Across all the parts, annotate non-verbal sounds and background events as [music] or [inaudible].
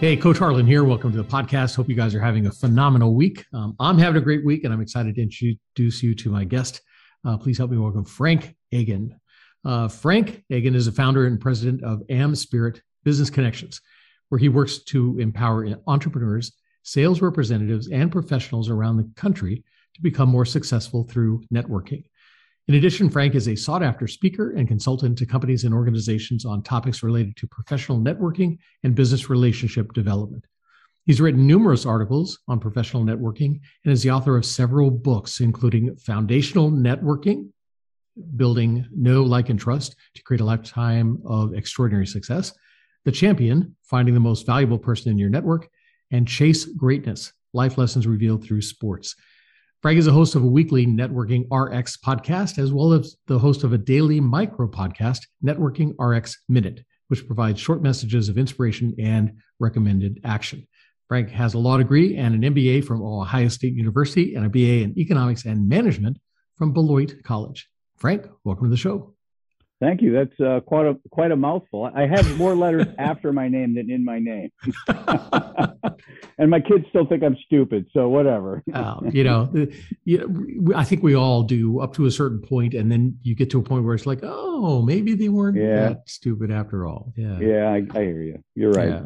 Hey, Coach Harlan here. Welcome to the podcast. Hope you guys are having a phenomenal week. Um, I'm having a great week, and I'm excited to introduce you to my guest. Uh, please help me welcome Frank Agin. Uh, Frank Agin is a founder and president of AmSpirit Business Connections, where he works to empower entrepreneurs, sales representatives, and professionals around the country to become more successful through networking. In addition, Frank is a sought after speaker and consultant to companies and organizations on topics related to professional networking and business relationship development. He's written numerous articles on professional networking and is the author of several books, including Foundational Networking, Building Know, Like, and Trust to Create a Lifetime of Extraordinary Success, The Champion, Finding the Most Valuable Person in Your Network, and Chase Greatness Life Lessons Revealed Through Sports. Frank is a host of a weekly Networking RX podcast, as well as the host of a daily micro podcast, Networking RX Minute, which provides short messages of inspiration and recommended action. Frank has a law degree and an MBA from Ohio State University and a BA in economics and management from Beloit College. Frank, welcome to the show. Thank you. That's uh, quite a quite a mouthful. I have more letters [laughs] after my name than in my name, [laughs] and my kids still think I'm stupid. So whatever. uh, [laughs] you know, you I think we all do up to a certain point, and then you get to a point where it's like, oh, maybe they weren't yeah. that stupid after all. Yeah. Yeah, I, I hear you. You're right. Yeah.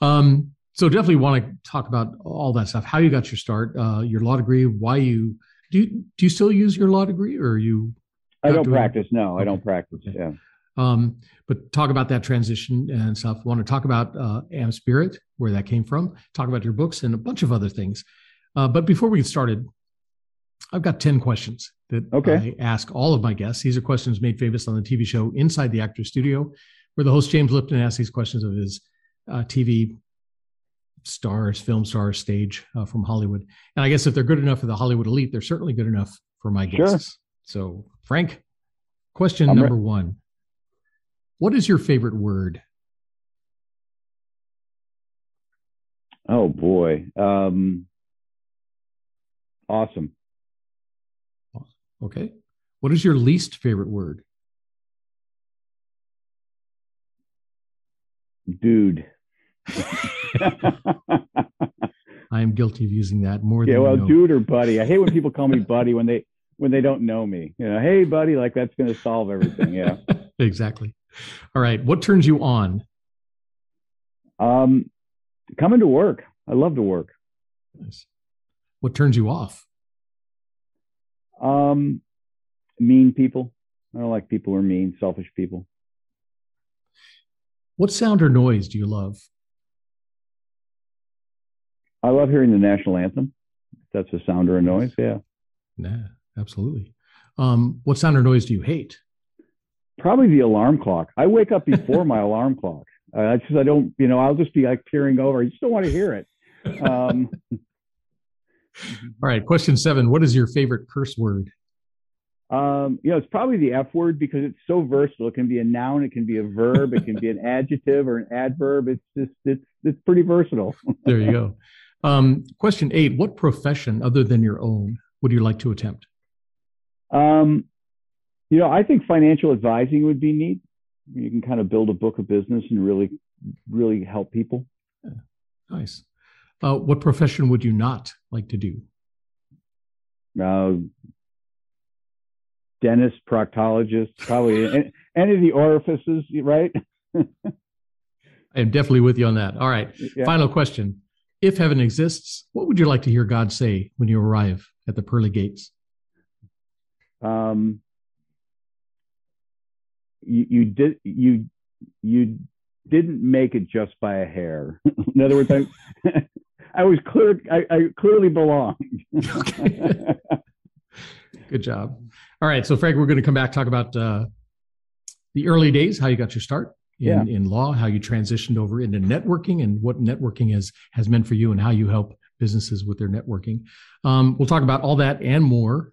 Um, so definitely want to talk about all that stuff. How you got your start, uh, your law degree, why you do. You, do you still use your law degree, or are you I don't practice. No, okay. I don't practice. Okay. Yeah. Um, but talk about that transition and stuff. Want to talk about uh, AmSpirit, where that came from. Talk about your books and a bunch of other things. Uh, but before we get started, I've got ten questions that okay. I ask all of my guests. These are questions made famous on the TV show Inside the Actor Studio, where the host James Lipton asks these questions of his uh, TV stars, film stars, stage uh, from Hollywood. And I guess if they're good enough for the Hollywood elite, they're certainly good enough for my guests. Sure. So Frank, question I'm number re- one What is your favorite word? Oh, boy. Um, awesome. Okay. What is your least favorite word? Dude. [laughs] I am guilty of using that more yeah, than Yeah, well, dude or buddy. I hate when people call me buddy when they when they don't know me. You know, hey buddy, like that's going to solve everything. Yeah. [laughs] exactly. All right. What turns you on? Um, coming to work. I love to work. Nice. What turns you off? Um, mean people. I don't like people who are mean, selfish people. What sound or noise do you love? I love hearing the national anthem. That's a sound or a noise. Yeah. Yeah absolutely. Um, what sound or noise do you hate? Probably the alarm clock. I wake up before my [laughs] alarm clock. Uh, just I don't, you know, I'll just be like peering over. You just don't want to hear it. Um, [laughs] All right, question seven. What is your favorite curse word? Um, you know, it's probably the F word because it's so versatile. It can be a noun, it can be a verb, it can be an adjective or an adverb. It's just it's it's pretty versatile. [laughs] there you go. Um, question eight: What profession other than your own would you like to attempt? Um, you know, I think financial advising would be neat. You can kind of build a book of business and really, really help people. Yeah. Nice. Uh, what profession would you not like to do? Uh, dentist, proctologist, probably any, [laughs] any of the orifices, right? [laughs] I am definitely with you on that. All right. Yeah. Final question. If heaven exists, what would you like to hear God say when you arrive at the pearly gates? Um, you, you did you you didn't make it just by a hair. [laughs] In other words, I, [laughs] I was clear. I, I clearly belonged. [laughs] Good job. All right, so Frank, we're going to come back talk about uh, the early days, how you got your start in, yeah. in law, how you transitioned over into networking, and what networking has has meant for you, and how you help businesses with their networking. Um, we'll talk about all that and more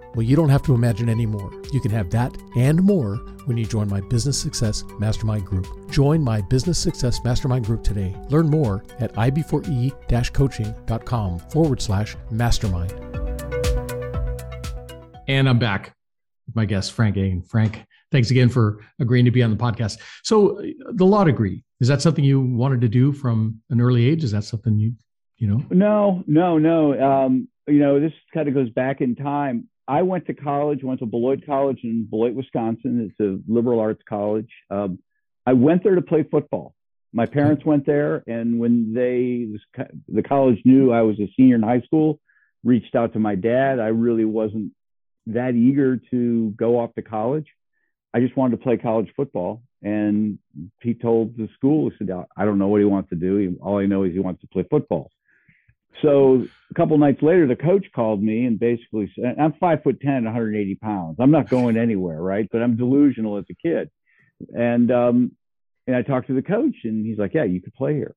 Well, you don't have to imagine anymore. You can have that and more when you join my Business Success Mastermind Group. Join my Business Success Mastermind Group today. Learn more at ib4e coaching.com forward slash mastermind. And I'm back with my guest, Frank Agin. Frank, thanks again for agreeing to be on the podcast. So, uh, the law degree, is that something you wanted to do from an early age? Is that something you, you know? No, no, no. Um, you know, this kind of goes back in time. I went to college, went to Beloit College in Beloit, Wisconsin. It's a liberal arts college. Um, I went there to play football. My parents went there, and when they the college knew I was a senior in high school, reached out to my dad. I really wasn't that eager to go off to college. I just wanted to play college football, and he told the school, he said, "I don't know what he wants to do. All I know is he wants to play football." So a couple nights later, the coach called me and basically said, I'm five foot 10, 180 pounds. I'm not going anywhere, right? But I'm delusional as a kid. And, um, and I talked to the coach and he's like, yeah, you could play here.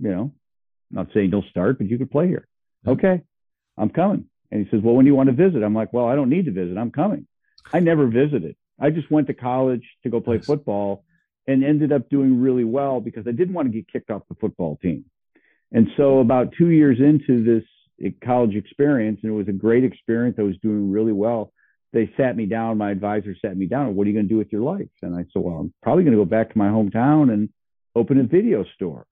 You know, not saying you'll start, but you could play here. Okay, I'm coming. And he says, well, when do you want to visit? I'm like, well, I don't need to visit. I'm coming. I never visited. I just went to college to go play nice. football and ended up doing really well because I didn't want to get kicked off the football team. And so about two years into this college experience, and it was a great experience. I was doing really well. They sat me down. My advisor sat me down. What are you going to do with your life? And I said, well, I'm probably going to go back to my hometown and open a video store.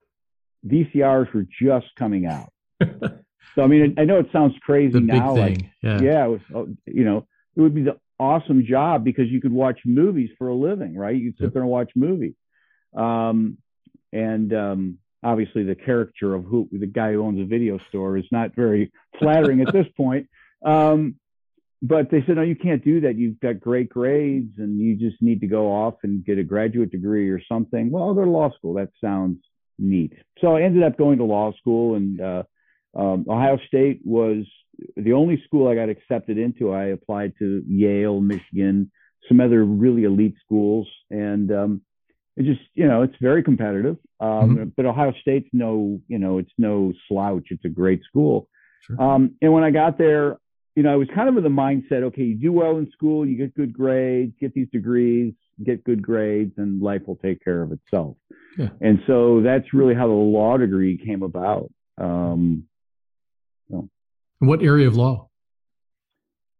VCRs were just coming out. [laughs] so, I mean, I know it sounds crazy now. Like, yeah, yeah it was, oh, you know, it would be the awesome job because you could watch movies for a living, right? You'd sit there and watch movies. Um, and um, obviously the caricature of who the guy who owns a video store is not very [laughs] flattering at this point. Um, but they said, no, you can't do that. You've got great grades and you just need to go off and get a graduate degree or something. Well, I'll go to law school. That sounds neat. So I ended up going to law school and uh, um, Ohio State was the only school I got accepted into. I applied to Yale, Michigan, some other really elite schools. And um, it just you know it's very competitive um, mm-hmm. but ohio state's no you know it's no slouch it's a great school sure. um, and when i got there you know i was kind of in the mindset okay you do well in school you get good grades get these degrees get good grades and life will take care of itself yeah. and so that's really how the law degree came about um, so. what area of law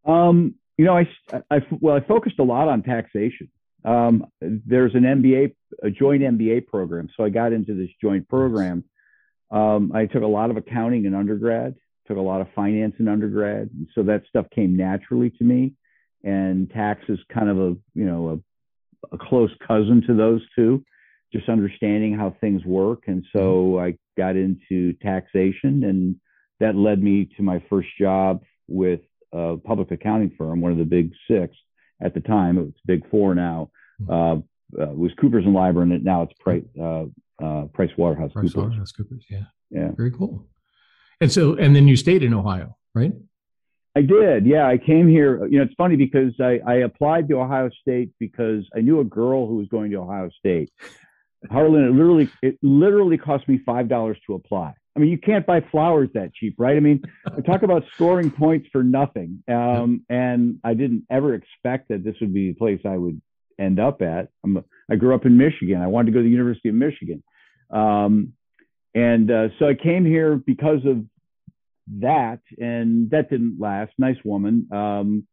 um, you know I, I well i focused a lot on taxation um, there's an MBA, a joint MBA program. So I got into this joint program. Um, I took a lot of accounting in undergrad, took a lot of finance in undergrad. So that stuff came naturally to me. And tax is kind of a, you know, a, a close cousin to those two, just understanding how things work. And so I got into taxation and that led me to my first job with a public accounting firm, one of the big six at the time. It's Big Four now. Uh, uh, was Coopers and Lybrand, and now it's Price uh, uh, Price Waterhouse Price Coopers. Waterhouse Coopers, yeah, yeah, very cool. And so, and then you stayed in Ohio, right? I did, yeah. I came here. You know, it's funny because I, I applied to Ohio State because I knew a girl who was going to Ohio State. Harlan, it literally it literally cost me five dollars to apply. I mean, you can't buy flowers that cheap, right? I mean, talk about scoring points for nothing. Um, and I didn't ever expect that this would be the place I would end up at. I'm a, I grew up in Michigan. I wanted to go to the University of Michigan. Um, and uh, so I came here because of that, and that didn't last. Nice woman. Um,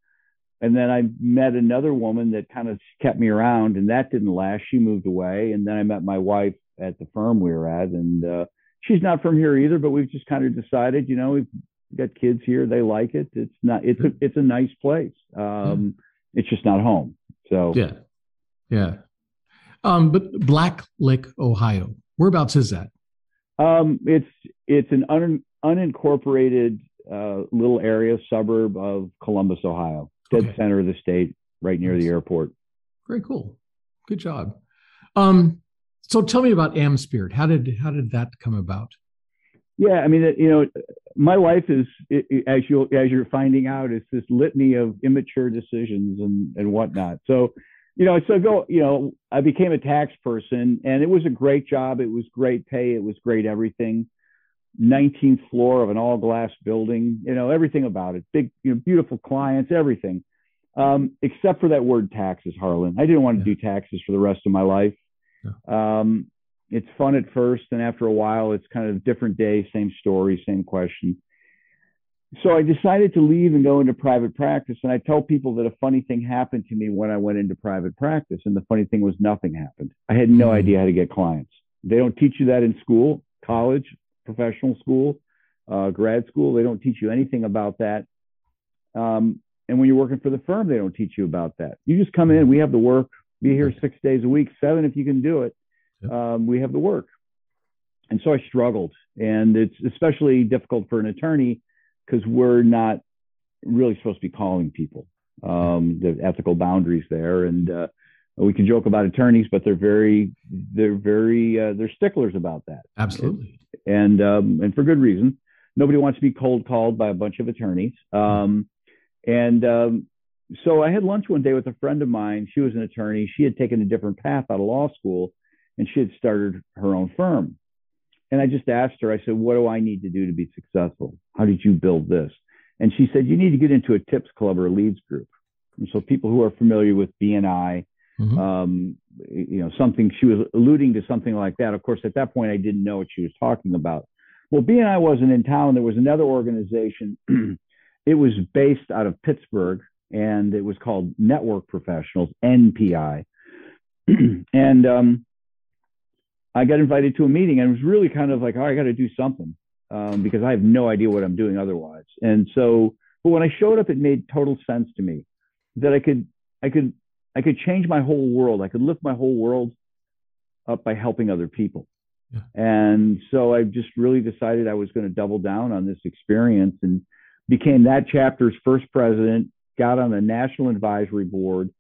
and then I met another woman that kind of kept me around, and that didn't last. She moved away, and then I met my wife at the firm we were at, and uh, she's not from here either, but we've just kind of decided, you know, we've got kids here. They like it. It's not, it's a, it's a nice place. Um, it's just not home. So, yeah. Yeah. Um, but Black Lick, Ohio, whereabouts is that? Um, it's, it's an un, unincorporated uh, little area suburb of Columbus, Ohio, dead okay. center of the state, right near nice. the airport. Very cool. Good job. Um, so tell me about AmSpirit. How did how did that come about? Yeah, I mean, you know, my life is as you as you're finding out, it's this litany of immature decisions and and whatnot. So, you know, so go, you know, I became a tax person, and it was a great job. It was great pay. It was great everything. 19th floor of an all glass building, you know, everything about it. Big, you know, beautiful clients, everything. Um, except for that word taxes, Harlan. I didn't want to yeah. do taxes for the rest of my life. Yeah. Um, it's fun at first, and after a while, it's kind of different day, same story, same question. So I decided to leave and go into private practice. And I tell people that a funny thing happened to me when I went into private practice. And the funny thing was, nothing happened. I had no mm-hmm. idea how to get clients. They don't teach you that in school, college, professional school, uh, grad school. They don't teach you anything about that. Um, and when you're working for the firm, they don't teach you about that. You just come in, we have the work, be here six days a week, seven if you can do it. Um, we have the work. And so I struggled. And it's especially difficult for an attorney because we're not really supposed to be calling people. Um, the ethical boundaries there. And uh, we can joke about attorneys, but they're very, they're very, uh, they're sticklers about that. Absolutely and um, and for good reason. Nobody wants to be cold called by a bunch of attorneys. Um, and um, so I had lunch one day with a friend of mine. She was an attorney. She had taken a different path out of law school, and she had started her own firm. And I just asked her. I said, "What do I need to do to be successful? How did you build this?" And she said, "You need to get into a tips club or a leads group." And so people who are familiar with BNI Mm-hmm. Um, you know, something she was alluding to something like that. Of course, at that point, I didn't know what she was talking about. Well, BNI wasn't in town. There was another organization. [clears throat] it was based out of Pittsburgh, and it was called Network Professionals (NPI). [clears throat] and um, I got invited to a meeting, and it was really kind of like, oh, I got to do something um, because I have no idea what I'm doing otherwise. And so, but when I showed up, it made total sense to me that I could I could I could change my whole world. I could lift my whole world up by helping other people. Yeah. And so I just really decided I was going to double down on this experience and became that chapter's first president, got on the national advisory board,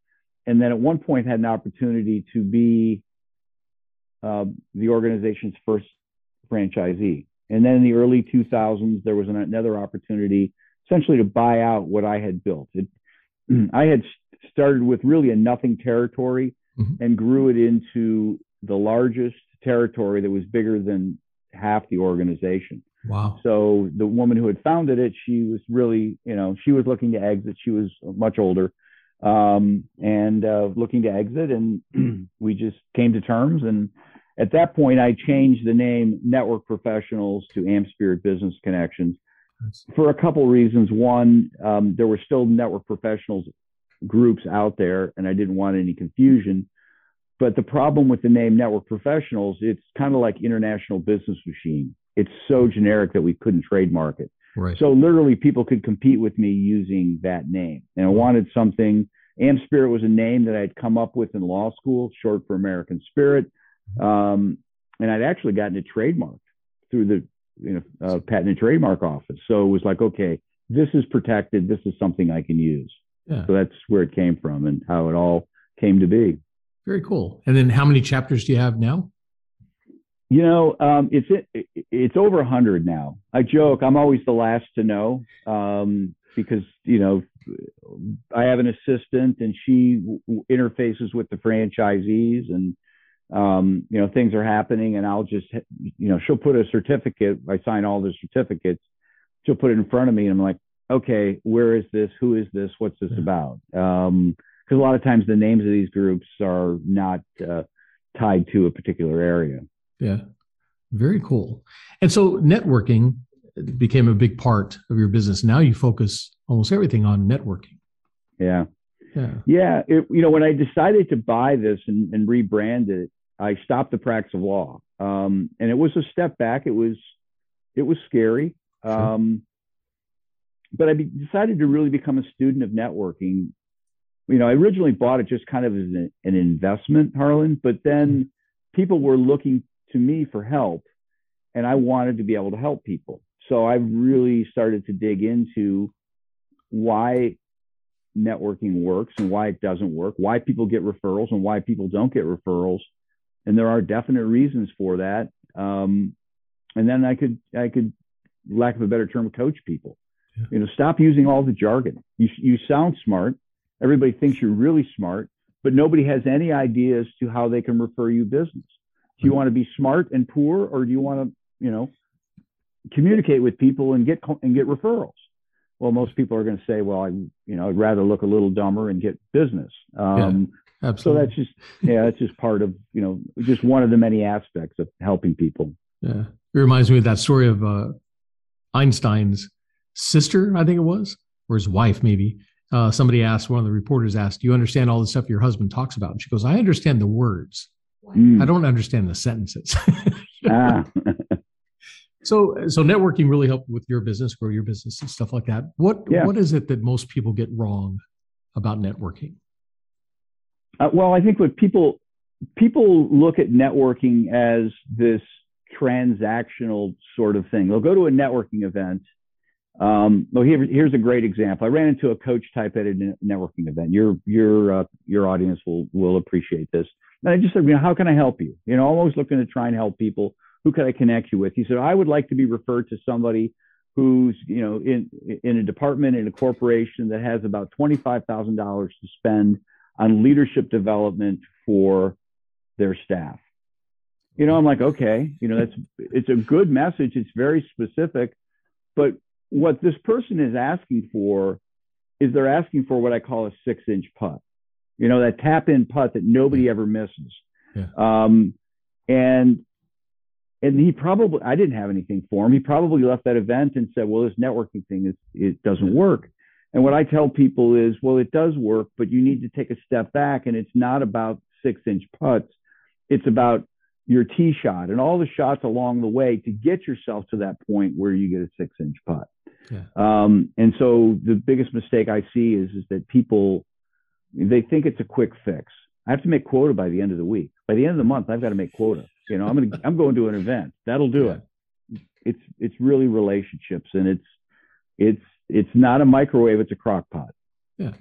and then at one point had an opportunity to be uh, the organization's first franchisee. And then in the early 2000s, there was another opportunity essentially to buy out what I had built. It, [clears throat] I had started with really a nothing territory mm-hmm. and grew it into the largest territory that was bigger than half the organization. Wow. So the woman who had founded it, she was really, you know, she was looking to exit. She was much older um, and uh, looking to exit. And [clears throat] we just came to terms. And at that point, I changed the name Network Professionals to AmSpirit Business Connections for a couple reasons. One, um, there were still network professionals groups out there, and I didn't want any confusion. But the problem with the name Network Professionals, it's kind of like International Business Machine. It's so generic that we couldn't trademark it. Right. So literally, people could compete with me using that name, and I wanted something. AmSpirit was a name that I'd come up with in law school, short for American Spirit, um, and I'd actually gotten it trademarked through the you know uh, patent and trademark office. So it was like, okay, this is protected. This is something I can use. Yeah. So that's where it came from and how it all came to be. Very cool. And then how many chapters do you have now? You know, um, it's it, it's over a hundred now. I joke I'm always the last to know um, because you know I have an assistant and she w- interfaces with the franchisees and um, you know things are happening and I'll just you know she'll put a certificate. I sign all the certificates. She'll put it in front of me and I'm like, okay, where is this? Who is this? What's this about? Because um, a lot of times the names of these groups are not uh, tied to a particular area. Yeah, very cool. And so networking became a big part of your business. Now you focus almost everything on networking. Yeah. Yeah. Yeah. It, you know, when I decided to buy this and, and rebrand it, I stopped the practice of law. Um, and it was a step back. It was, it was scary. Sure. Um, but I decided to really become a student of networking. You know, I originally bought it just kind of as an, an investment, Harlan, but then people were looking to me for help, and I wanted to be able to help people. so I really started to dig into why networking works and why it doesn't work, why people get referrals and why people don't get referrals, and there are definite reasons for that. Um, and then I could I could, lack of a better term, coach people. Yeah. You know, stop using all the jargon. You you sound smart. Everybody thinks you're really smart, but nobody has any idea as to how they can refer you business. Do you want to be smart and poor, or do you want to, you know, communicate with people and get and get referrals? Well, most people are going to say, "Well, I, you know, I'd rather look a little dumber and get business." Um, yeah, absolutely. So that's just, yeah, that's just part of, you know, just one of the many aspects of helping people. Yeah, it reminds me of that story of uh, Einstein's sister, I think it was, or his wife, maybe. Uh, somebody asked, one of the reporters asked, Do you understand all the stuff your husband talks about? And she goes, I understand the words. Mm. I don't understand the sentences. [laughs] ah. [laughs] so, so networking really helped with your business, grow your business, and stuff like that. What yeah. What is it that most people get wrong about networking? Uh, well, I think what people people look at networking as this transactional sort of thing. They'll go to a networking event. Um, well, here, here's a great example. I ran into a coach type at a networking event. Your your uh, your audience will will appreciate this. And I just said, you know, how can I help you? You know, I'm always looking to try and help people. Who can I connect you with? He said, I would like to be referred to somebody who's, you know, in in a department in a corporation that has about twenty five thousand dollars to spend on leadership development for their staff. You know, I'm like, okay, you know, that's it's a good message. It's very specific, but what this person is asking for is they're asking for what I call a six inch putt you know, that tap in putt that nobody ever misses. Yeah. Um, and and he probably I didn't have anything for him. He probably left that event and said, "Well, this networking thing is it doesn't work." And what I tell people is, "Well, it does work, but you need to take a step back, and it's not about six inch putts. It's about your tee shot and all the shots along the way to get yourself to that point where you get a six inch putt." Yeah. Um, and so the biggest mistake I see is is that people they think it's a quick fix. I have to make quota by the end of the week. By the end of the month, I've got to make quota. You know, I'm gonna I'm going to an event. That'll do yeah. it. It's it's really relationships, and it's it's it's not a microwave. It's a crock pot. Yeah.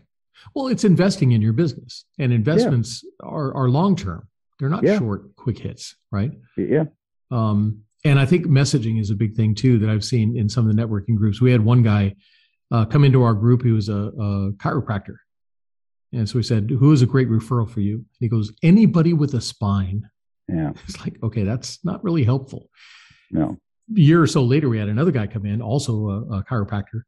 Well, it's investing in your business, and investments yeah. are are long term. They're not yeah. short, quick hits, right? Yeah. Um, and I think messaging is a big thing too that I've seen in some of the networking groups. We had one guy uh, come into our group. He was a, a chiropractor, and so we said, Who is a great referral for you? And he goes, Anybody with a spine. Yeah. [laughs] It's like, okay, that's not really helpful. No. A year or so later, we had another guy come in, also a, a chiropractor.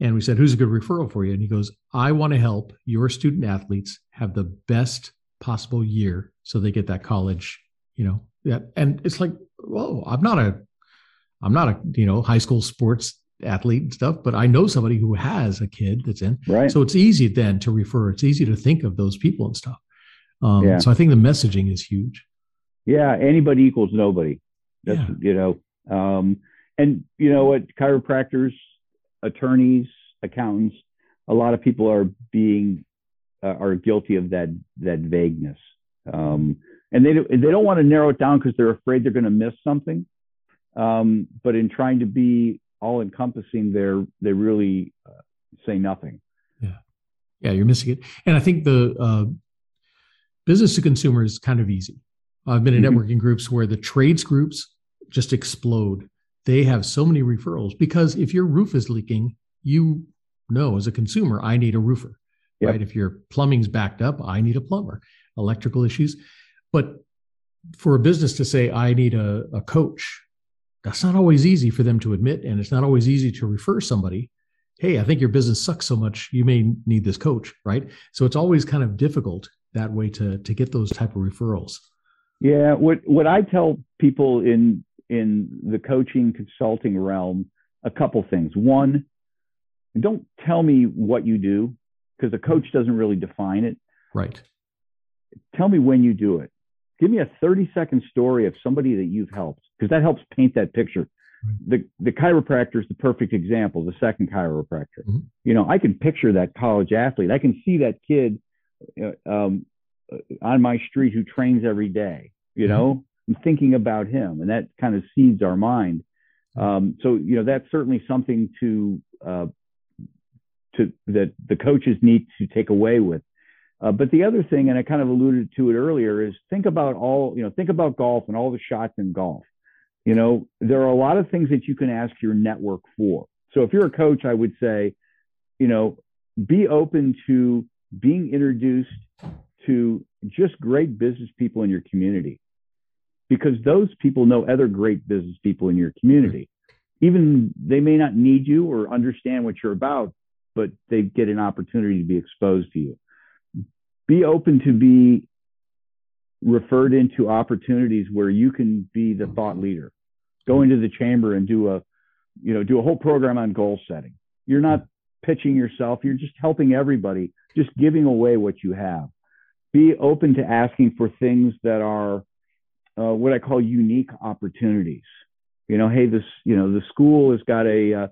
And we said, Who's a good referral for you? And he goes, I want to help your student athletes have the best possible year so they get that college, you know. Yeah. And it's like, whoa, I'm not a I'm not a, you know, high school sports athlete and stuff, but I know somebody who has a kid that's in. Right. So it's easy then to refer. It's easy to think of those people and stuff. Um, yeah. So I think the messaging is huge. Yeah. Anybody equals nobody. That's, yeah. you know, um, and you know what, chiropractors, attorneys, accountants, a lot of people are being, uh, are guilty of that, that vagueness. Um, and they, they don't want to narrow it down because they're afraid they're going to miss something. Um, but in trying to be all encompassing, they're they really uh, say nothing. Yeah, yeah, you're missing it. And I think the uh, business to consumer is kind of easy. I've been in mm-hmm. networking groups where the trades groups just explode. They have so many referrals because if your roof is leaking, you know as a consumer, I need a roofer. Yep. Right? If your plumbing's backed up, I need a plumber. Electrical issues, but for a business to say I need a, a coach that's not always easy for them to admit, and it's not always easy to refer somebody. Hey, I think your business sucks so much, you may need this coach, right? So it's always kind of difficult that way to to get those type of referrals. Yeah, what what I tell people in in the coaching consulting realm, a couple things. One, don't tell me what you do because a coach doesn't really define it. Right. Tell me when you do it. Give me a 30 second story of somebody that you've helped because that helps paint that picture. The the chiropractor is the perfect example. The second chiropractor, mm-hmm. you know, I can picture that college athlete. I can see that kid uh, um, uh, on my street who trains every day. You mm-hmm. know, I'm thinking about him, and that kind of seeds our mind. Um, so you know that's certainly something to uh, to that the coaches need to take away with. Uh, but the other thing, and I kind of alluded to it earlier, is think about all you know. Think about golf and all the shots in golf. You know, there are a lot of things that you can ask your network for. So if you're a coach, I would say, you know, be open to being introduced to just great business people in your community because those people know other great business people in your community. Mm-hmm. Even they may not need you or understand what you're about, but they get an opportunity to be exposed to you. Be open to be referred into opportunities where you can be the mm-hmm. thought leader. Go into the chamber and do a, you know, do a whole program on goal setting. You're not mm-hmm. pitching yourself. You're just helping everybody, just giving away what you have. Be open to asking for things that are uh, what I call unique opportunities. You know, hey, this, you know, the school has got a,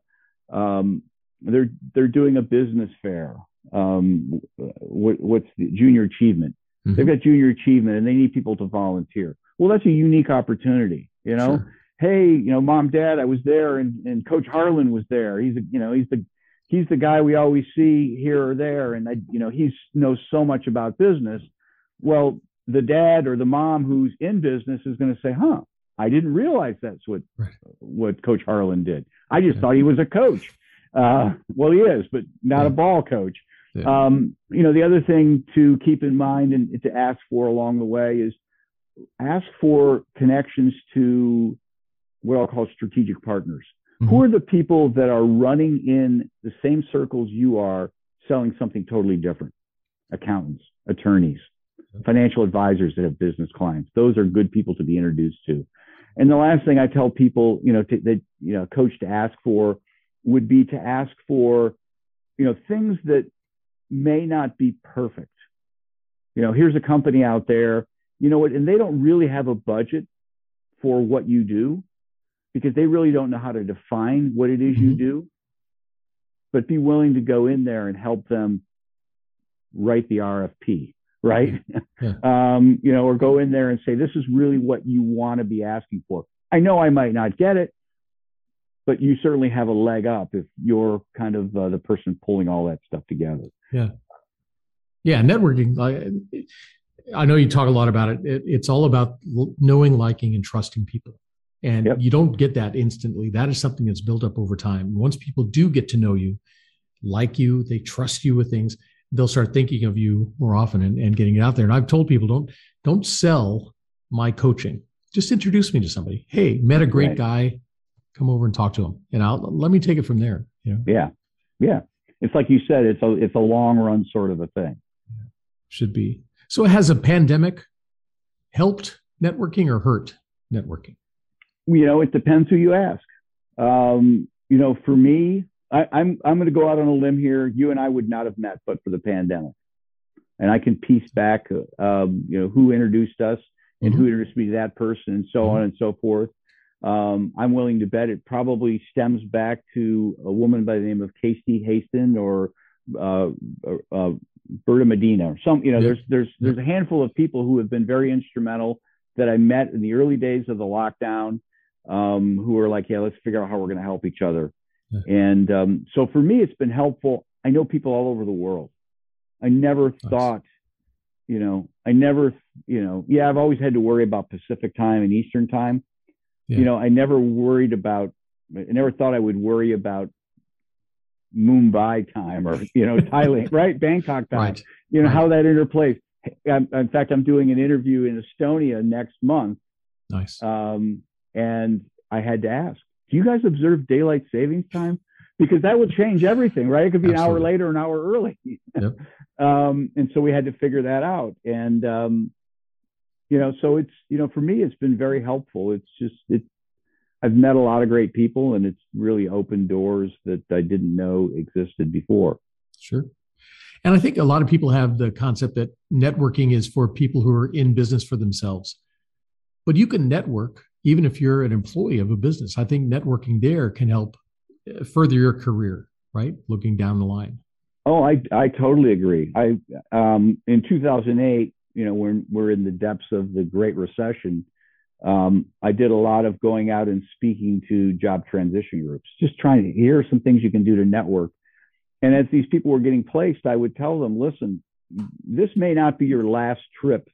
uh, um, they're they're doing a business fair. Um, what, what's the junior achievement? Mm-hmm. They've got junior achievement, and they need people to volunteer. Well, that's a unique opportunity. You know, sure. hey, you know, mom, dad, I was there, and, and Coach Harlan was there. He's a, you know, he's the he's the guy we always see here or there, and I, you know, he knows so much about business. Well, the dad or the mom who's in business is going to say, "Huh, I didn't realize that's what right. what Coach Harlan did. I just yeah. thought he was a coach." Uh, well, he is, but not yeah. a ball coach. Yeah. Um, you know, the other thing to keep in mind and to ask for along the way is ask for connections to what I'll call strategic partners. Mm-hmm. Who are the people that are running in the same circles you are, selling something totally different? Accountants, attorneys, financial advisors that have business clients. Those are good people to be introduced to. And the last thing I tell people, you know, to, that you know, coach to ask for would be to ask for, you know, things that may not be perfect. You know, here's a company out there, you know what, and they don't really have a budget for what you do because they really don't know how to define what it is mm-hmm. you do. But be willing to go in there and help them write the RFP, right? [laughs] Yeah. um, you know, or go in there and say, this is really what you want to be asking for. I know I might not get it, but you certainly have a leg up if you're kind of uh, the person pulling all that stuff together. Yeah. Yeah. Networking. I, I know you talk a lot about it. it it's all about knowing, liking, and trusting people. And yep. you don't get that instantly. That is something that's built up over time. Once people do get to know you, like you, they trust you with things, they'll start thinking of you more often and, and getting it out there. And I've told people don't don't sell my coaching. Just introduce me to somebody. Hey, met a great right. guy come over and talk to him, and I'll let me take it from there. You know? Yeah. Yeah. It's like you said, it's a it's a long run sort of a thing. Yeah. Should be. So has a pandemic helped networking or hurt networking? You know, it depends who you ask. Um, you know, for me, I, I'm I'm going to go out on a limb here. You and I would not have met but for the pandemic, and I can piece back, um, you know, who introduced us and mm-hmm. who introduced me to that person, and so mm-hmm. on and so forth. Um, I'm willing to bet it probably stems back to a woman by the name of Casey Haston or uh, uh, Berta Medina or some, you know, yeah. there's, there's, there's a handful of people who have been very instrumental that I met in the early days of the lockdown um, who are like, yeah, let's figure out how we're going to help each other. Yeah. And um, so for me, it's been helpful. I know people all over the world. I never nice. thought, you know, I never, you know, yeah, I've always had to worry about Pacific time and Eastern time yeah. You know, I never worried about, I never thought I would worry about Mumbai time or, you know, Thailand, [laughs] right? Bangkok time, right. you know, right. how that interplays. in fact, I'm doing an interview in Estonia next month. Nice. Um, and I had to ask, do you guys observe daylight savings time? Because that would change everything, right? It could be Absolutely. an hour later, an hour early. [laughs] Yep. um, and so we had to figure that out. And um, you know, so it's, you know, for me, it's been very helpful. It's just, it, I've met a lot of great people and it's really opened doors that I didn't know existed before. Sure. And I think a lot of people have the concept that networking is for people who are in business for themselves. But you can network even if you're an employee of a business. I think networking there can help uh, further your career, right? Looking down the line. Oh, I, I totally agree. I um, in 2008, you know, we're we're in the depths of the Great Recession. Um, I did a lot of going out and speaking to job transition groups, just trying to hear some things you can do to network. And as these people were getting placed, I would tell them, listen, this may not be your last trip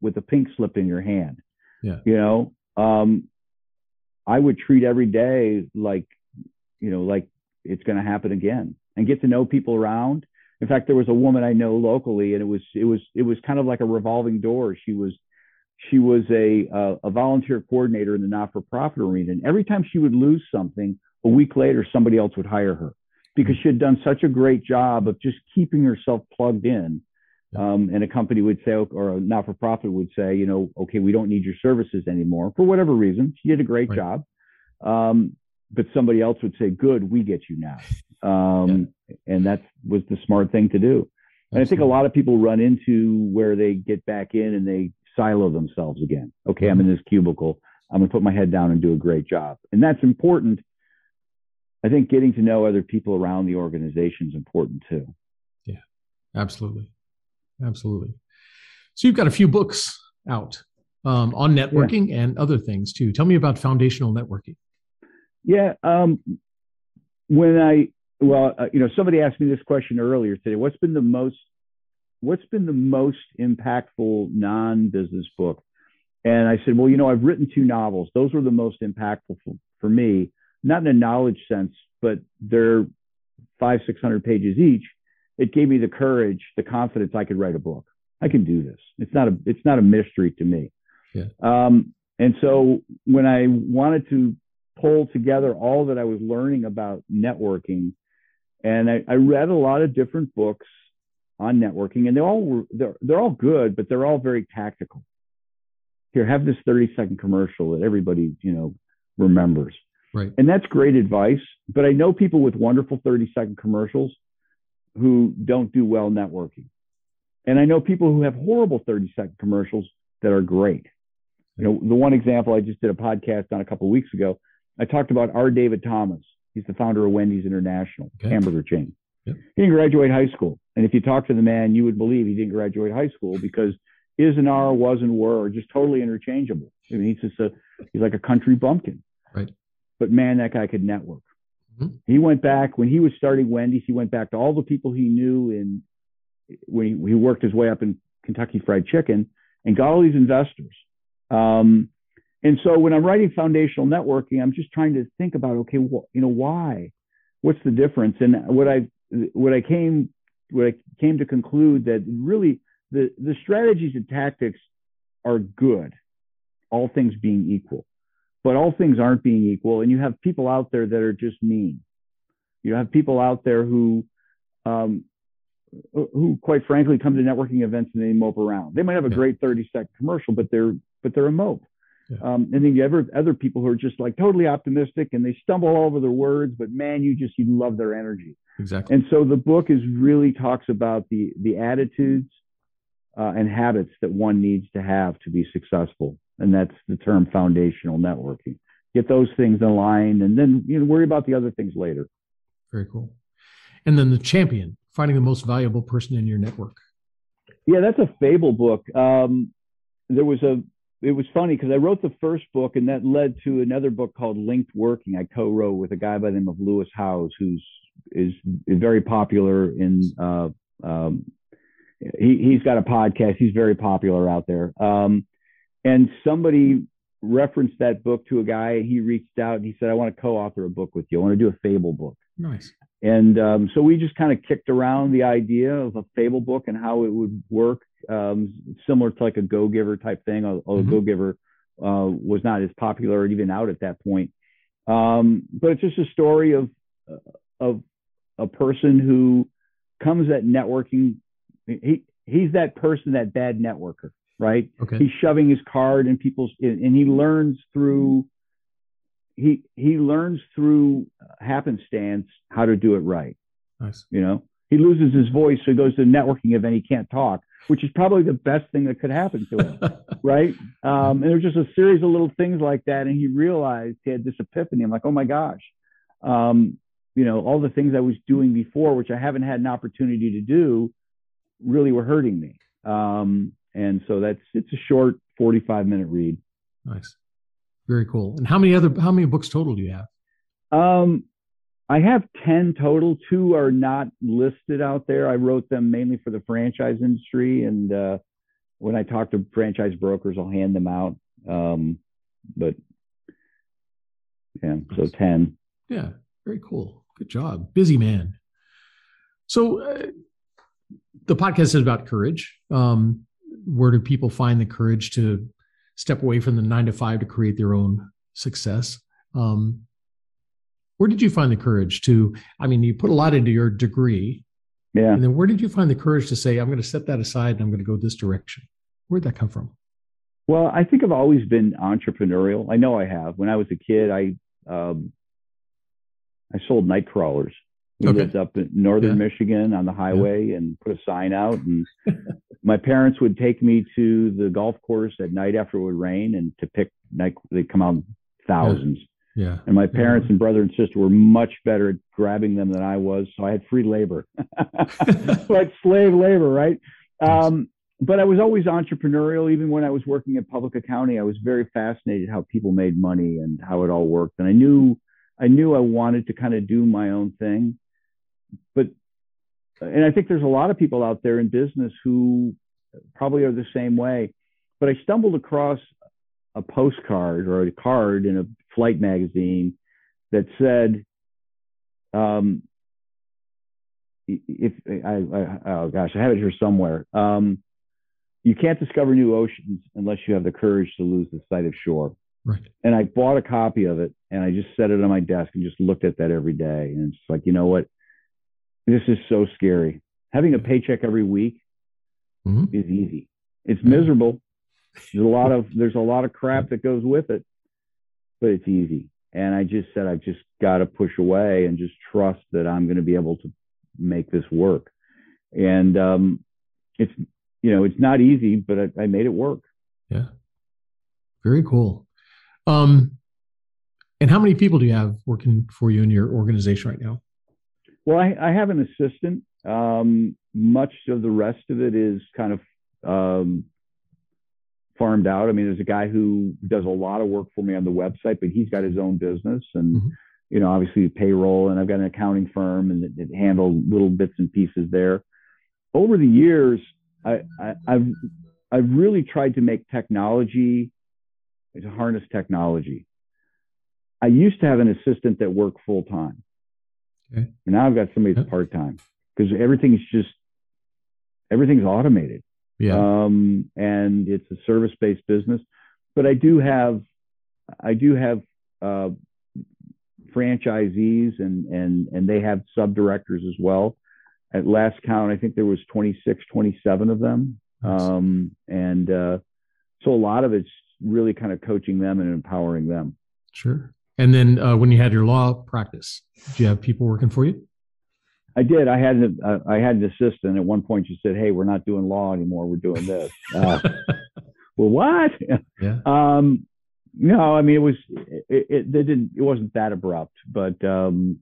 with a pink slip in your hand. Yeah. You know, um, I would treat every day like, you know, like it's going to happen again and get to know people around. In fact, there was a woman I know locally and it was, it was, it was kind of like a revolving door. She was, she was a, a, a volunteer coordinator in the not-for-profit arena. And every time she would lose something, a week later, somebody else would hire her because she had done such a great job of just keeping herself plugged in. Um, and a company would say, or a not for profit would say, you know, okay, we don't need your services anymore for whatever reason. She did a great right. job. Um, but somebody else would say, good, we get you now. Um, yeah. And that was the smart thing to do. And Absolutely. I think a lot of people run into where they get back in and they silo themselves again. Okay, mm-hmm. I'm in this cubicle. I'm going to put my head down and do a great job. And that's important I think getting to know other people around the organization is important too. Yeah, absolutely. Absolutely. So you've got a few books out um, on networking yeah. and other things too. Tell me about foundational networking. Yeah. Um, when I, well, uh, you know, somebody asked me this question earlier today. What's been the most, what's been the most impactful non-business book? And I said, well, you know, I've written two novels. Those were the most impactful for, for me not in a knowledge sense, but they're five, 600 pages each. It gave me the courage, the confidence I could write a book. I can do this. It's not a, it's not a mystery to me. Yeah. Um, and so when I wanted to pull together all that I was learning about networking, and I, I read a lot of different books on networking, and they all were they're, they're all good, but they're all very tactical. Here, have this 30 second commercial that everybody you know remembers. Right. And that's great advice. But I know people with wonderful 30 second commercials who don't do well networking. And I know people who have horrible 30 second commercials that are great. You know, the one example I just did a podcast on a couple of weeks ago, I talked about R. David Thomas. He's the founder of Wendy's International okay. hamburger chain. Yep. He didn't graduate high school. And if you talk to the man, you would believe he didn't graduate high school because is and are, was and were are just totally interchangeable. I mean, he's just a, he's like a country bumpkin. Right but man, that guy could network. Mm-hmm. He went back when he was starting Wendy's. He went back to all the people he knew in when he, he worked his way up in Kentucky Fried Chicken and got all these investors. Um, and so when I'm writing foundational networking, I'm just trying to think about okay, you know, why? What's the difference? And what I what I came what I came to conclude that really the the strategies and tactics are good, all things being equal but all things aren't being equal and you have people out there that are just mean. You have people out there who um, who quite frankly come to networking events and they mope around. They might have a yeah. great 30 second commercial but they're but they're a mope. Yeah. um, and then you have other people who are just like totally optimistic and they stumble all over their words but man you just you love their energy. Exactly. And so the book is really talks about the the attitudes uh, and habits that one needs to have to be successful and that's the term foundational networking. Get those things aligned, and then you know worry about the other things later. Very cool. And then the champion, finding the most valuable person in your network. Yeah, that's a fable book. Um, there was a. It was funny because I wrote the first book, and that led to another book called Linked Working. I co-wrote with a guy by the name of Lewis Howes, who's is very popular in. Uh, um, he he's got a podcast. He's very popular out there. Um, and somebody referenced that book to a guy. And he reached out and he said i want to co-author a book with you. I want to do a fable book. Nice. And um, so we just kind of kicked around the idea of a fable book and how it would work um, similar to like a go giver type thing although mm-hmm. go giver uh, was not as popular or even out at that point. Um, but it's just a story of of a person who comes at networking. He he's that person that bad networker right? Okay. He's shoving his card in people's, and he learns through, he he learns through happenstance how to do it right. Nice. You know, he loses his voice, so he goes to a networking event. He can't talk, which is probably the best thing that could happen to him, [laughs] right? Um, and there's just a series of little things like that, and he realized he had this epiphany. I'm like, oh my gosh, um, you know, all the things I was doing before, which I haven't had an opportunity to do, really were hurting me. Um, and so that's it's a short 45 minute read. Nice. Very cool. And how many other how many books total do you have? Um, I have 10 total. Two are not listed out there. I wrote them mainly for the franchise industry. And uh, when I talk to franchise brokers, I'll hand them out. Um, but yeah, so 10. Yeah, very cool. Good job. Busy man. So uh, the podcast is about courage. Um, where do people find the courage to step away from the nine to five to create their own success? Um, where did you find the courage to? I mean, you put a lot into your degree. Yeah. And then where did you find the courage to say, I'm going to set that aside and I'm going to go this direction? Where'd that come from? Well, I think I've always been entrepreneurial. I know I have. When I was a kid, I um, I sold night crawlers. We Okay. lived up in northern Yeah. Michigan on the highway and put a sign out. And my parents would take me to the golf course at night after it would rain and to pick night. They come out thousands. Yeah. And my parents and brother and sister were much better at grabbing them than I was. So I had free labor, [laughs] like slave labor, right? Um, but I was always entrepreneurial. Even when I was working at public accounting, I was very fascinated how people made money and how it all worked. And I knew, I knew I wanted to kind of do my own thing. And I think there's a lot of people out there in business who probably are the same way. But I stumbled across a postcard or a card in a flight magazine that said, um, if I, I, oh gosh, I have it here somewhere. Um, you can't discover new oceans unless you have the courage to lose the sight of shore. Right. And I bought a copy of it and I just set it on my desk and just looked at that every day. And it's like, you know what? This is so scary. Having a paycheck every week Mhm. is easy. It's miserable. There's a lot [laughs] of there's a lot of crap that goes with it, but it's easy. And I just said I've just got to push away and just trust that I'm going to be able to make this work. And um, it's you know it's not easy, but I, I made it work. Yeah. Very cool. Um, and how many people do you have working for you in your organization right now? Well, I, I have an assistant. Um, much of the rest of it is kind of um, farmed out. I mean, there's a guy who does a lot of work for me on the website, but he's got his own business and, Mhm. you know, obviously payroll. And I've got an accounting firm and it, it little bits and pieces there. Over the years, I, I, I've I've really tried to make technology to harness technology. I used to have an assistant that worked full time. Okay. Now I've got somebody that's part time because everything's just everything's automated. Yeah. Um, and it's a service based business. But I do have I do have uh, franchisees and and and they have sub directors as well. At last count, I think there was 26, 27 of them. Nice. Um, and uh, so a lot of it's really kind of coaching them and empowering them. Sure. And then uh, when you had your law practice, do you have people working for you? I did. I had an, uh, I had an assistant at one point. She said, "Hey, we're not doing law anymore. We're doing this." Uh, [laughs] well, what? Yeah. Um, no, I mean it was it, it, they didn't it wasn't that abrupt, but um,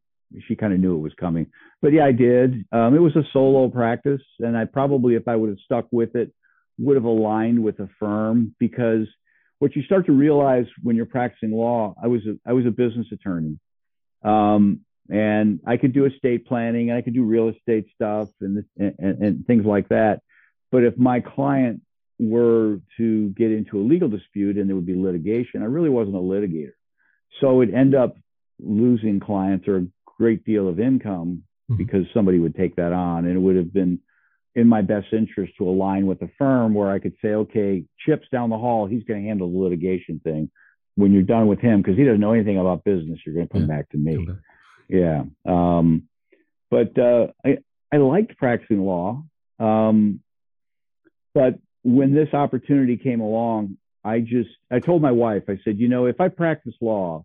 she kind of knew it was coming. But yeah, I did. Um, it was a solo practice, and I probably, if I would have stuck with it, would have aligned with a firm because what you start to realize when you're practicing law, I was a, I was a business attorney, um, and I could do estate planning, and I could do real estate stuff and, and, and things like that. But if my client were to get into a legal dispute and there would be litigation, I really wasn't a litigator. So it'd end up losing clients or a great deal of income Mhm. because somebody would take that on. And it would have been in my best interest to align with a firm where I could say, okay, Chip's down the hall, he's going to handle the litigation thing. When you're done with him, because he doesn't know anything about business, you're going to come Yeah. back to me. Okay. Yeah. Um, but uh, I, I liked practicing law. Um, but when this opportunity came along, I just, I told my wife, I said, you know, if I practice law,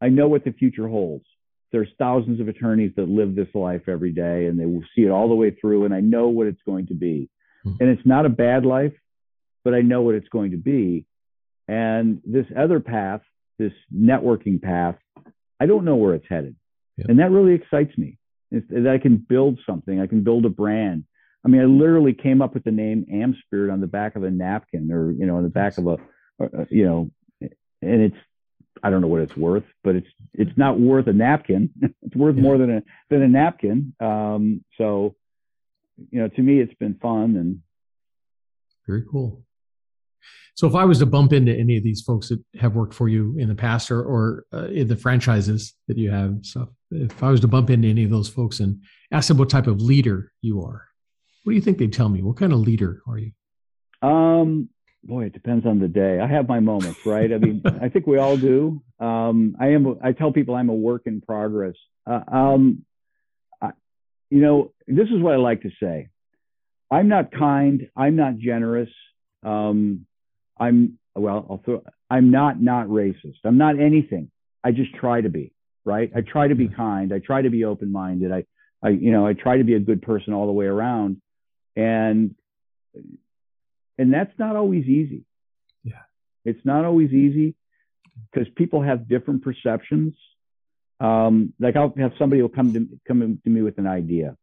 I know what the future holds. There's thousands of attorneys that live this life every day and they will see it all the way through. And I know what it's going to be. Hmm. And it's not a bad life, but I know what it's going to be. And this other path, this networking path, I don't know where it's headed. Yeah. And that really excites me. That I can build something, I can build a brand. I mean, I literally came up with the name AmSpirit on the back of a napkin or, you know, on the back of a uh, you know, and it's I don't know what it's worth, but it's it's not worth a napkin. [laughs] it's worth yeah. more than a than a napkin. Um, so, you know, to me, it's been fun and very cool. So, if I was to bump into any of these folks that have worked for you in the past, or or uh, in the franchises that you have, so if I was to bump into any of those folks and ask them what type of leader you are, what do you think they'd tell me? What kind of leader are you? Um, boy, it depends on the day. I have my moments, right? I mean, [laughs] I think we all do. Um, I am. I tell people I'm a work in progress. Uh, um, I, you know, this is what I like to say. I'm not kind. I'm not generous. Um, I'm well. I'll throw. I'm not not racist. I'm not anything. I just try to be right. I try to be kind. I try to be open minded. I, I, you know, I try to be a good person all the way around. And and that's not always easy. Yeah. It's not always easy because people have different perceptions. Um, like I'll have somebody will come to come to me with an idea,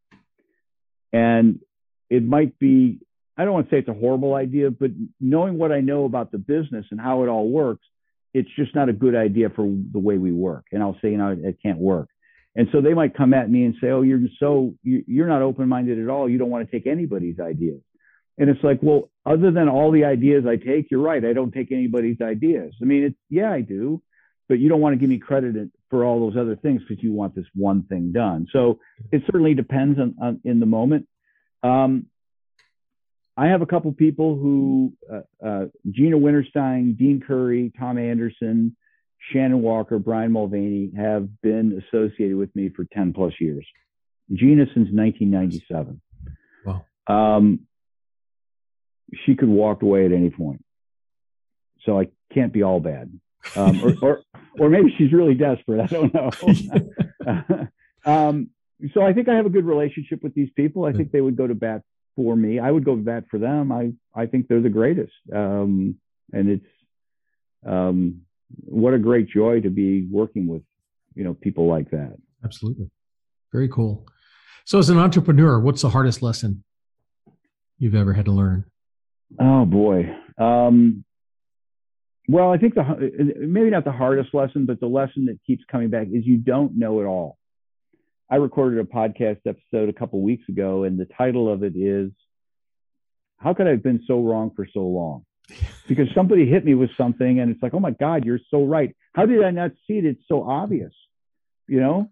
and it might be I don't want to say it's a horrible idea, but knowing what I know about the business and how it all works, it's just not a good idea for the way we work. And I'll say, you know, it, it can't work. And so they might come at me and say, "Oh, you're so you're not open-minded at all. You don't want to take anybody's ideas." And it's like, well, other than all the ideas I take, you're right. I don't take anybody's ideas. I mean, it's, yeah, I do, but you don't want to give me credit for all those other things because you want this one thing done. So it certainly depends on, on in the moment. Um, I have a couple people who, uh, uh, Gina Winterstein, Dean Curry, Tom Anderson, Shannon Walker, Brian Mulvaney have been associated with me for 10 plus years. Gina since 1997. Wow. Um, she could walk away at any point. So I can't be all bad. Um, or, or, or maybe she's really desperate. I don't know. [laughs] um, so I think I have a good relationship with these people. I think they would go to bat for me. I would go to bat for them. I, I think they're the greatest. Um, and it's, um, what a great joy to be working with, you know, people like that. Absolutely. Very cool. So as an entrepreneur, what's the hardest lesson you've ever had to learn? Oh boy. Um, well, I think the maybe not the hardest lesson, but the lesson that keeps coming back is you don't know it all. I recorded a podcast episode a couple weeks ago, and the title of it is "How could I have been so wrong for so long?" [laughs] Because somebody hit me with something, and it's like, "Oh my God, you're so right! How did I not see it? It's so obvious." You know,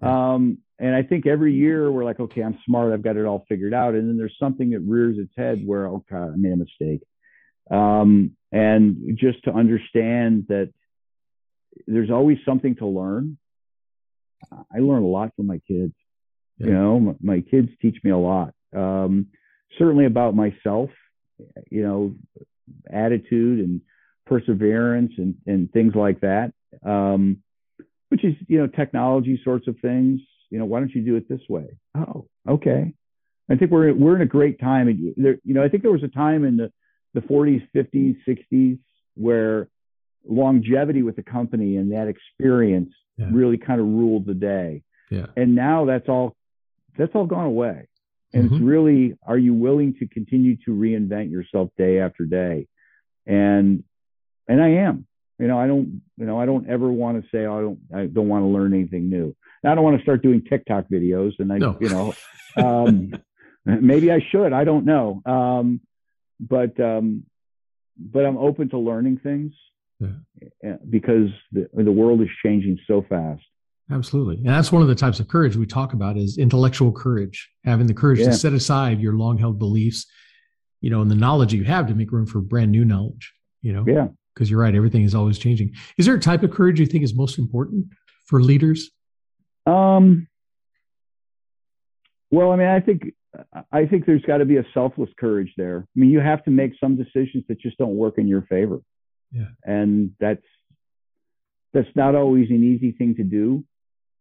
um, and I think every year we're like, okay, I'm smart. I've got it all figured out. And then there's something that rears its head where, okay, I made a mistake. Um, and just to understand that there's always something to learn. I learn a lot from my kids. Yeah. You know, my, my, kids teach me a lot. Um, certainly about myself, you know, attitude and perseverance and, and things like that. Um, which is you know technology sorts of things. You know, why don't you do it this way? Oh, okay. I think we're we're in a great time. And there, you know, I think there was a time in the the 40s, 50s, 60s where longevity with the company and that experience yeah. really kind of ruled the day. Yeah. And now that's all that's all gone away. And mm-hmm. it's really, are you willing to continue to reinvent yourself day after day? And and I am you know, I don't, you know, I don't ever want to say oh, I don't, I don't want to learn anything new. I don't want to start doing TikTok videos, and I, no. you know, um, [laughs] maybe I should. I don't know, um, but um, but I'm open to learning things yeah. Eh, because the the world is changing so fast. Absolutely, and that's one of the types of courage we talk about is intellectual courage, having the courage yeah. to set aside your long held beliefs, you know, and the knowledge you have to make room for brand new knowledge. You know, yeah, because you're right, everything is always changing. Is there a type of courage you think is most important for leaders? Um, well, I mean, I think I think there's got to be a selfless courage there. I mean, you have to make some decisions that just don't work in your favor. Yeah. And that's that's not always an easy thing to do.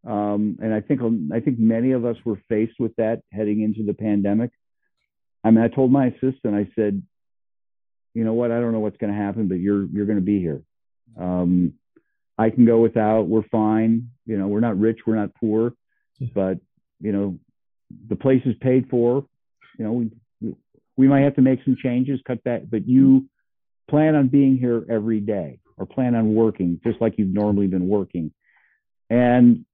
Um, and I think I think many of us were faced with that heading into the pandemic. I mean, I told my assistant, I said, you know what, I don't know what's going to happen, but you're you're going to be here. Um, I can go without. We're fine. You know, we're not rich, we're not poor, but you know, the place is paid for. You know, we we might have to make some changes, cut that, but you plan on being here every day or plan on working just like you've normally been working. And,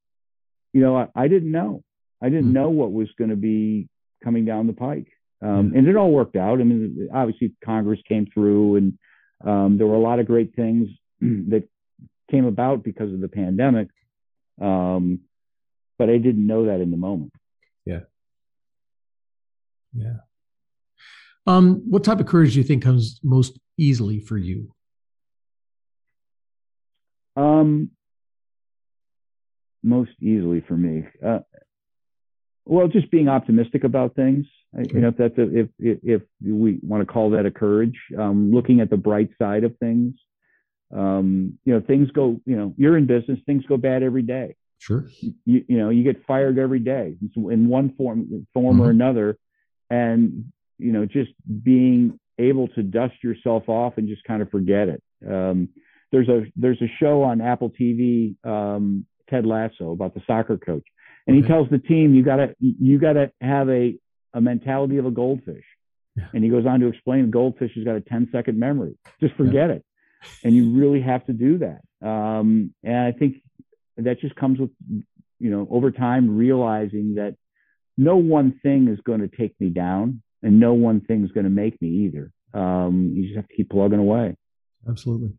you know, I, I didn't know. I didn't mm-hmm. know what was going to be coming down the pike. Um, and it all worked out. I mean, obviously Congress came through and um, there were a lot of great things [clears throat] that came about because of the pandemic. Um, but I didn't know that in the moment. Yeah. Yeah. Um, what type of courage do you think comes most easily for you? Um, most easily for me. Uh, well, just being optimistic about things. Okay. You know, if that's a, if, if, if we want to call that a courage, um, looking at the bright side of things. Um, you know, things go. You know, you're in business. Things go bad every day. Sure. You, you know, you get fired every day in one form, form mm-hmm. or another, and you know, just being able to dust yourself off and just kind of forget it. Um, there's a there's a show on Apple TV, um, Ted Lasso, about the soccer coach, and okay. he tells the team you gotta you gotta have a a mentality of a goldfish. Yeah. And he goes on to explain goldfish has got a 10 second memory. Just forget yeah. it. And you really have to do that. Um, and I think that just comes with, you know, over time realizing that no one thing is going to take me down and no one thing is going to make me either. Um, you just have to keep plugging away. Absolutely.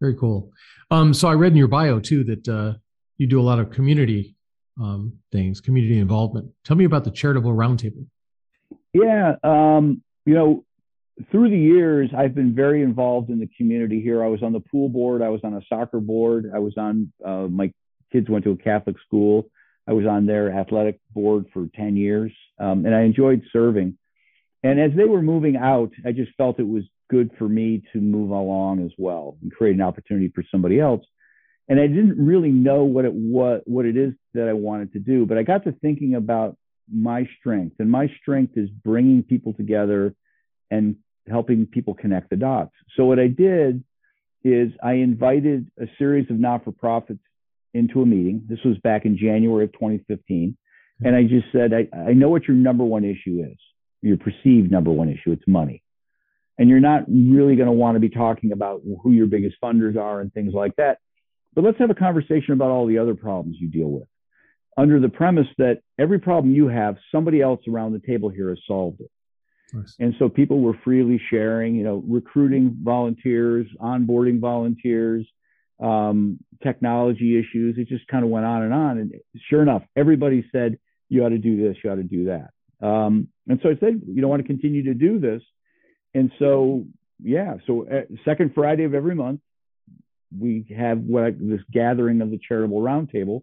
Very cool. Um, so I read in your bio too that uh, you do a lot of community um, things, community involvement. Tell me about the charitable roundtable. Yeah, um, you know, through the years, I've been very involved in the community here. I was on the pool board, I was on a soccer board, I was on uh, my kids went to a Catholic school. I was on their athletic board for 10 years, um, and I enjoyed serving. And as they were moving out, I just felt it was good for me to move along as well and create an opportunity for somebody else. And I didn't really know what it what what it is that I wanted to do, but I got to thinking about my strength, and my strength is bringing people together and helping people connect the dots. So what I did is I invited a series of not-for-profits into a meeting. This was back in January of 2015. And I just said, I, I know what your number one issue is, your perceived number one issue. It's money. And you're not really going to want to be talking about who your biggest funders are and things like that. But let's have a conversation about all the other problems you deal with under the premise that every problem you have, somebody else around the table here has solved it. And so people were freely sharing, you know, recruiting volunteers, onboarding volunteers, um, technology issues. It just kind of went on and on. And sure enough, everybody said, you ought to do this, you ought to do that. Um, and so I said, you don't want to continue to do this. And so, yeah, so uh, second Friday of every month, we have what I, this gathering of the charitable roundtable,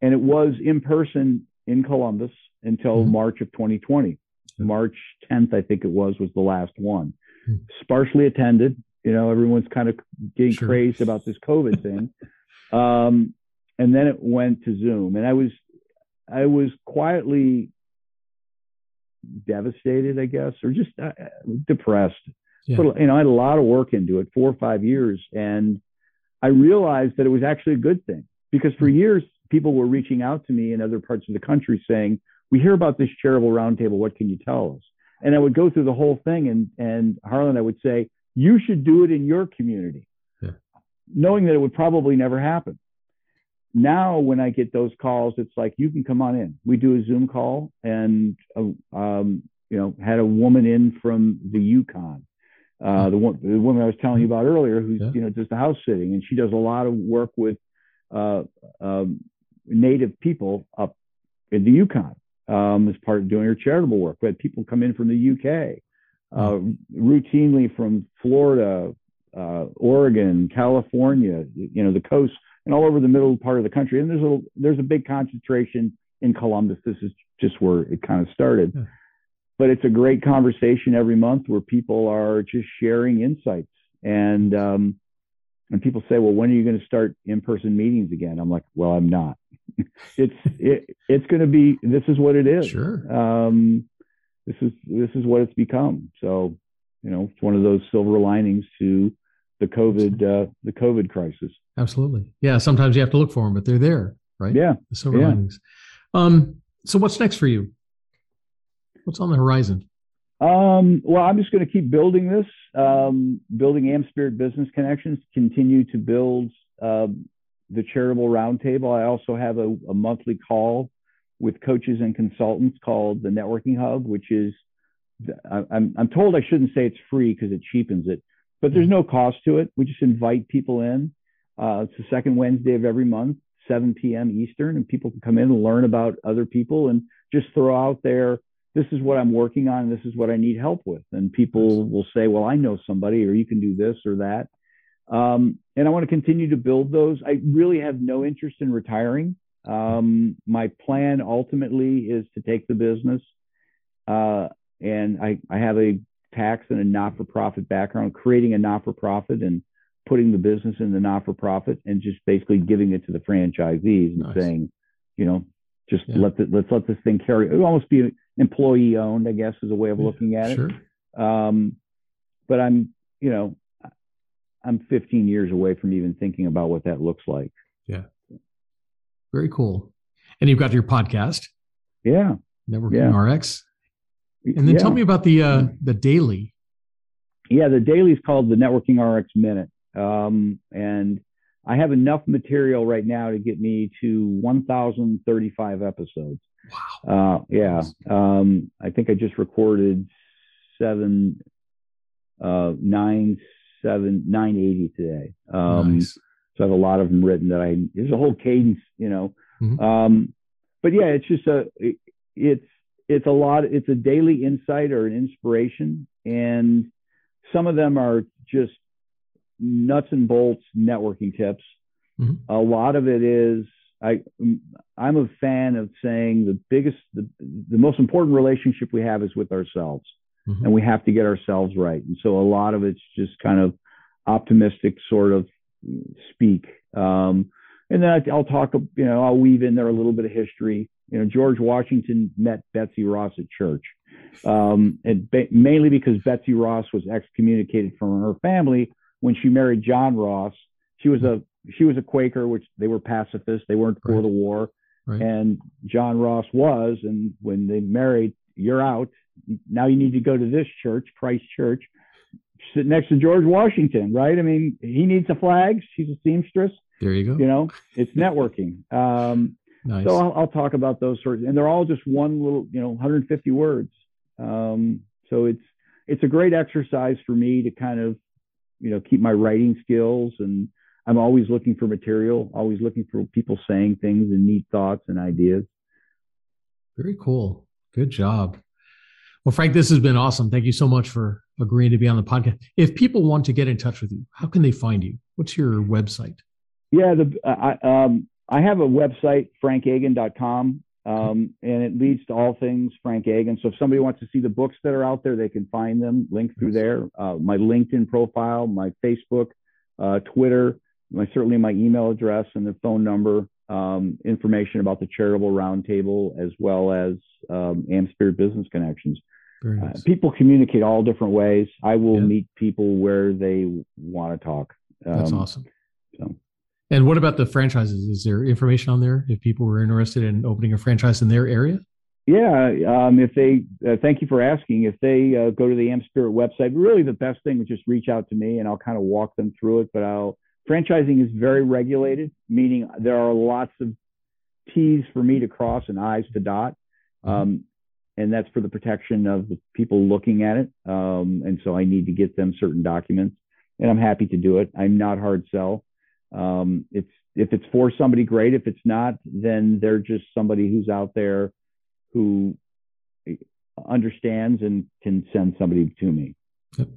and it was in person in Columbus until mm-hmm. March of 2020. March 10th, I think it was, was the last one. Mm-hmm. Sparsely attended. You know, everyone's kind of getting sure. crazed about this COVID thing. um, and then it went to Zoom, and I was, I was quietly devastated, I guess, or just uh, depressed. Yeah. But, you know, I had a lot of work into it, four or five years, and I realized that it was actually a good thing because for hmm. years people were reaching out to me in other parts of the country saying, "We hear about this charitable roundtable. What can you tell us?" And I would go through the whole thing, and and Harlan, I would say, "You should do it in your community," yeah. knowing that it would probably never happen. Now, when I get those calls, it's like you can come on in. We do a Zoom call, and uh, um, you know, had a woman in from the Yukon uh, the, one, the woman I was telling you about earlier, who's yeah. you know does the house sitting, and she does a lot of work with uh, um, native people up in the Yukon um, as part of doing her charitable work. We had people come in from the UK, uh, routinely from Florida, uh, Oregon, California, you know the coast, and all over the middle part of the country. And there's a there's a big concentration in Columbus. This is just where it kind of started. Yeah but it's a great conversation every month where people are just sharing insights and um, and people say well when are you going to start in-person meetings again i'm like well i'm not it's it, it's going to be this is what it is. Sure. Um, this is this is what it's become. So you know it's one of those silver linings to the covid uh, the covid crisis. Absolutely. Yeah sometimes you have to look for them but they're there right? Yeah. The silver yeah. linings. Um so what's next for you? What's on the horizon? Um, well, I'm just going to keep building this, um, building AmSpirit Business Connections, continue to build uh, the charitable roundtable. I also have a, a, monthly call with coaches and consultants called the Networking Hub, which is I'm, I'm told I shouldn't say it's free because it cheapens it, but there's no cost to it. We just invite people in. Uh, it's the second Wednesday of every month, 7 p.m. Eastern, and people can come in and learn about other people and just throw out there this is what I'm working on. This is what I need help with. And people will say, well, I know somebody, or you can do this or that. Um, and I want to continue to build those. I really have no interest in retiring. Um, my plan ultimately is to take the business. Uh, and I, I have a tax and a not for profit background, creating a not for profit and putting the business in the not for profit and just basically giving it to the franchisees and nice. saying, you know, just yeah. let the, let's let this thing carry. It would almost be employee owned, I guess, is a way of looking at sure. it. Um, but I'm, you know, I'm 15 years away from even thinking about what that looks like. Yeah. Very cool. And you've got your podcast. Yeah. Networking yeah. RX. And then yeah. tell me about the uh, the daily. Yeah, the daily is called the Networking RX Minute, um, and I have enough material right now to get me to 1,035 episodes. Wow. Uh, yeah. Um, I think I just recorded seven, uh, nine, seven, nine eighty today. Um, nice. So I have a lot of them written that I, there's a whole cadence, you know. Mm-hmm. Um, but yeah, it's just a, it, it's, it's a lot, it's a daily insight or an inspiration. And some of them are just nuts and bolts networking tips. Mm-hmm. A lot of it is I I'm a fan of saying the biggest the, the most important relationship we have is with ourselves. Mm-hmm. And we have to get ourselves right. And so a lot of it's just kind of optimistic sort of speak. Um, and then I, will talk, you know, I'll weave in there a little bit of history. You know, George Washington met Betsy Ross at church, um, and ba- mainly because Betsy Ross was excommunicated from her family when she married John Ross. She was a she was a Quaker, which they were pacifists. They weren't for right. the war. Right. And John Ross was. And when they married, you're out. Now you need to go to this church, Christ Church, sit next to George Washington, right? I mean, he needs a flag. She's a seamstress. There you go. You know, it's networking. Um, nice. So I'll, I'll, talk about those sorts, and they're all just one little, you know, 150 words. Um, so it's it's a great exercise for me to kind of, you know, keep my writing skills and I'm always looking for material, always looking for people saying things and neat thoughts and ideas. Very cool. Good job. Well, Frank, this has been awesome. Thank you so much for agreeing to be on the podcast. If people want to get in touch with you, how can they find you? What's your website? Yeah, the, uh, I, um, I have a website, frankagin.com, um, and it leads to all things Frank Agin. So if somebody wants to see the books that are out there, they can find them, link through there. Uh, my LinkedIn profile, my Facebook, uh, Twitter, my certainly my email address and the phone number, um, information about the charitable roundtable, as well as um, AmSpirit Business Connections. Uh, nice. Uh, people communicate all different ways. I will yeah. meet people where they want to talk. Um, That's awesome. So. And what about the franchises? Is there information on there if people were interested in opening a franchise in their area? Yeah, um, if they uh, thank you for asking. If they uh, go to the AmSpirit website, really the best thing is just reach out to me and I'll kind of walk them through it. But I'll franchising is very regulated, meaning there are lots of T's for me to cross and I's to dot. Mm-hmm. Um, and that's for the protection of the people looking at it. Um, and so I need to get them certain documents, and I'm happy to do it. I'm not hard sell. Um, it's if it's for somebody, great. If it's not, then they're just somebody who's out there who understands and can send somebody to me. Yep.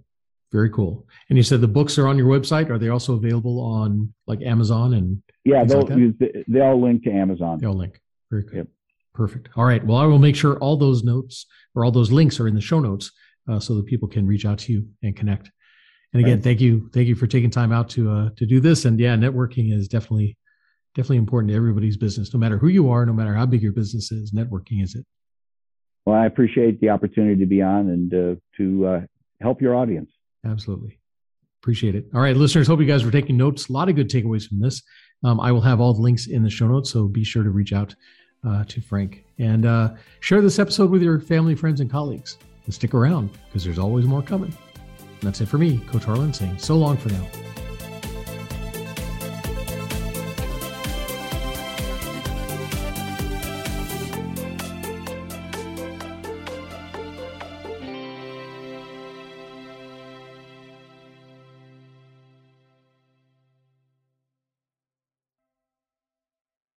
Very cool. And you said the books are on your website. Are they also available on like Amazon and? Yeah, they'll like they all link to Amazon. They all link. Very good. Yep. Perfect. All right. Well, I will make sure all those notes or all those links are in the show notes uh, so that people can reach out to you and connect. And again, right. thank you, thank you for taking time out to uh, to do this. And yeah, networking is definitely definitely important to everybody's business, no matter who you are, no matter how big your business is. Networking is it. Well, I appreciate the opportunity to be on and uh, to uh, help your audience. Absolutely. Appreciate it. All right, listeners, hope you guys were taking notes. A lot of good takeaways from this. Um, I will have all the links in the show notes, so be sure to reach out uh, to Frank and uh, share this episode with your family, friends, and colleagues. and stick around because there's always more coming. And that's it for me, Coach Harlan, saying so long for now.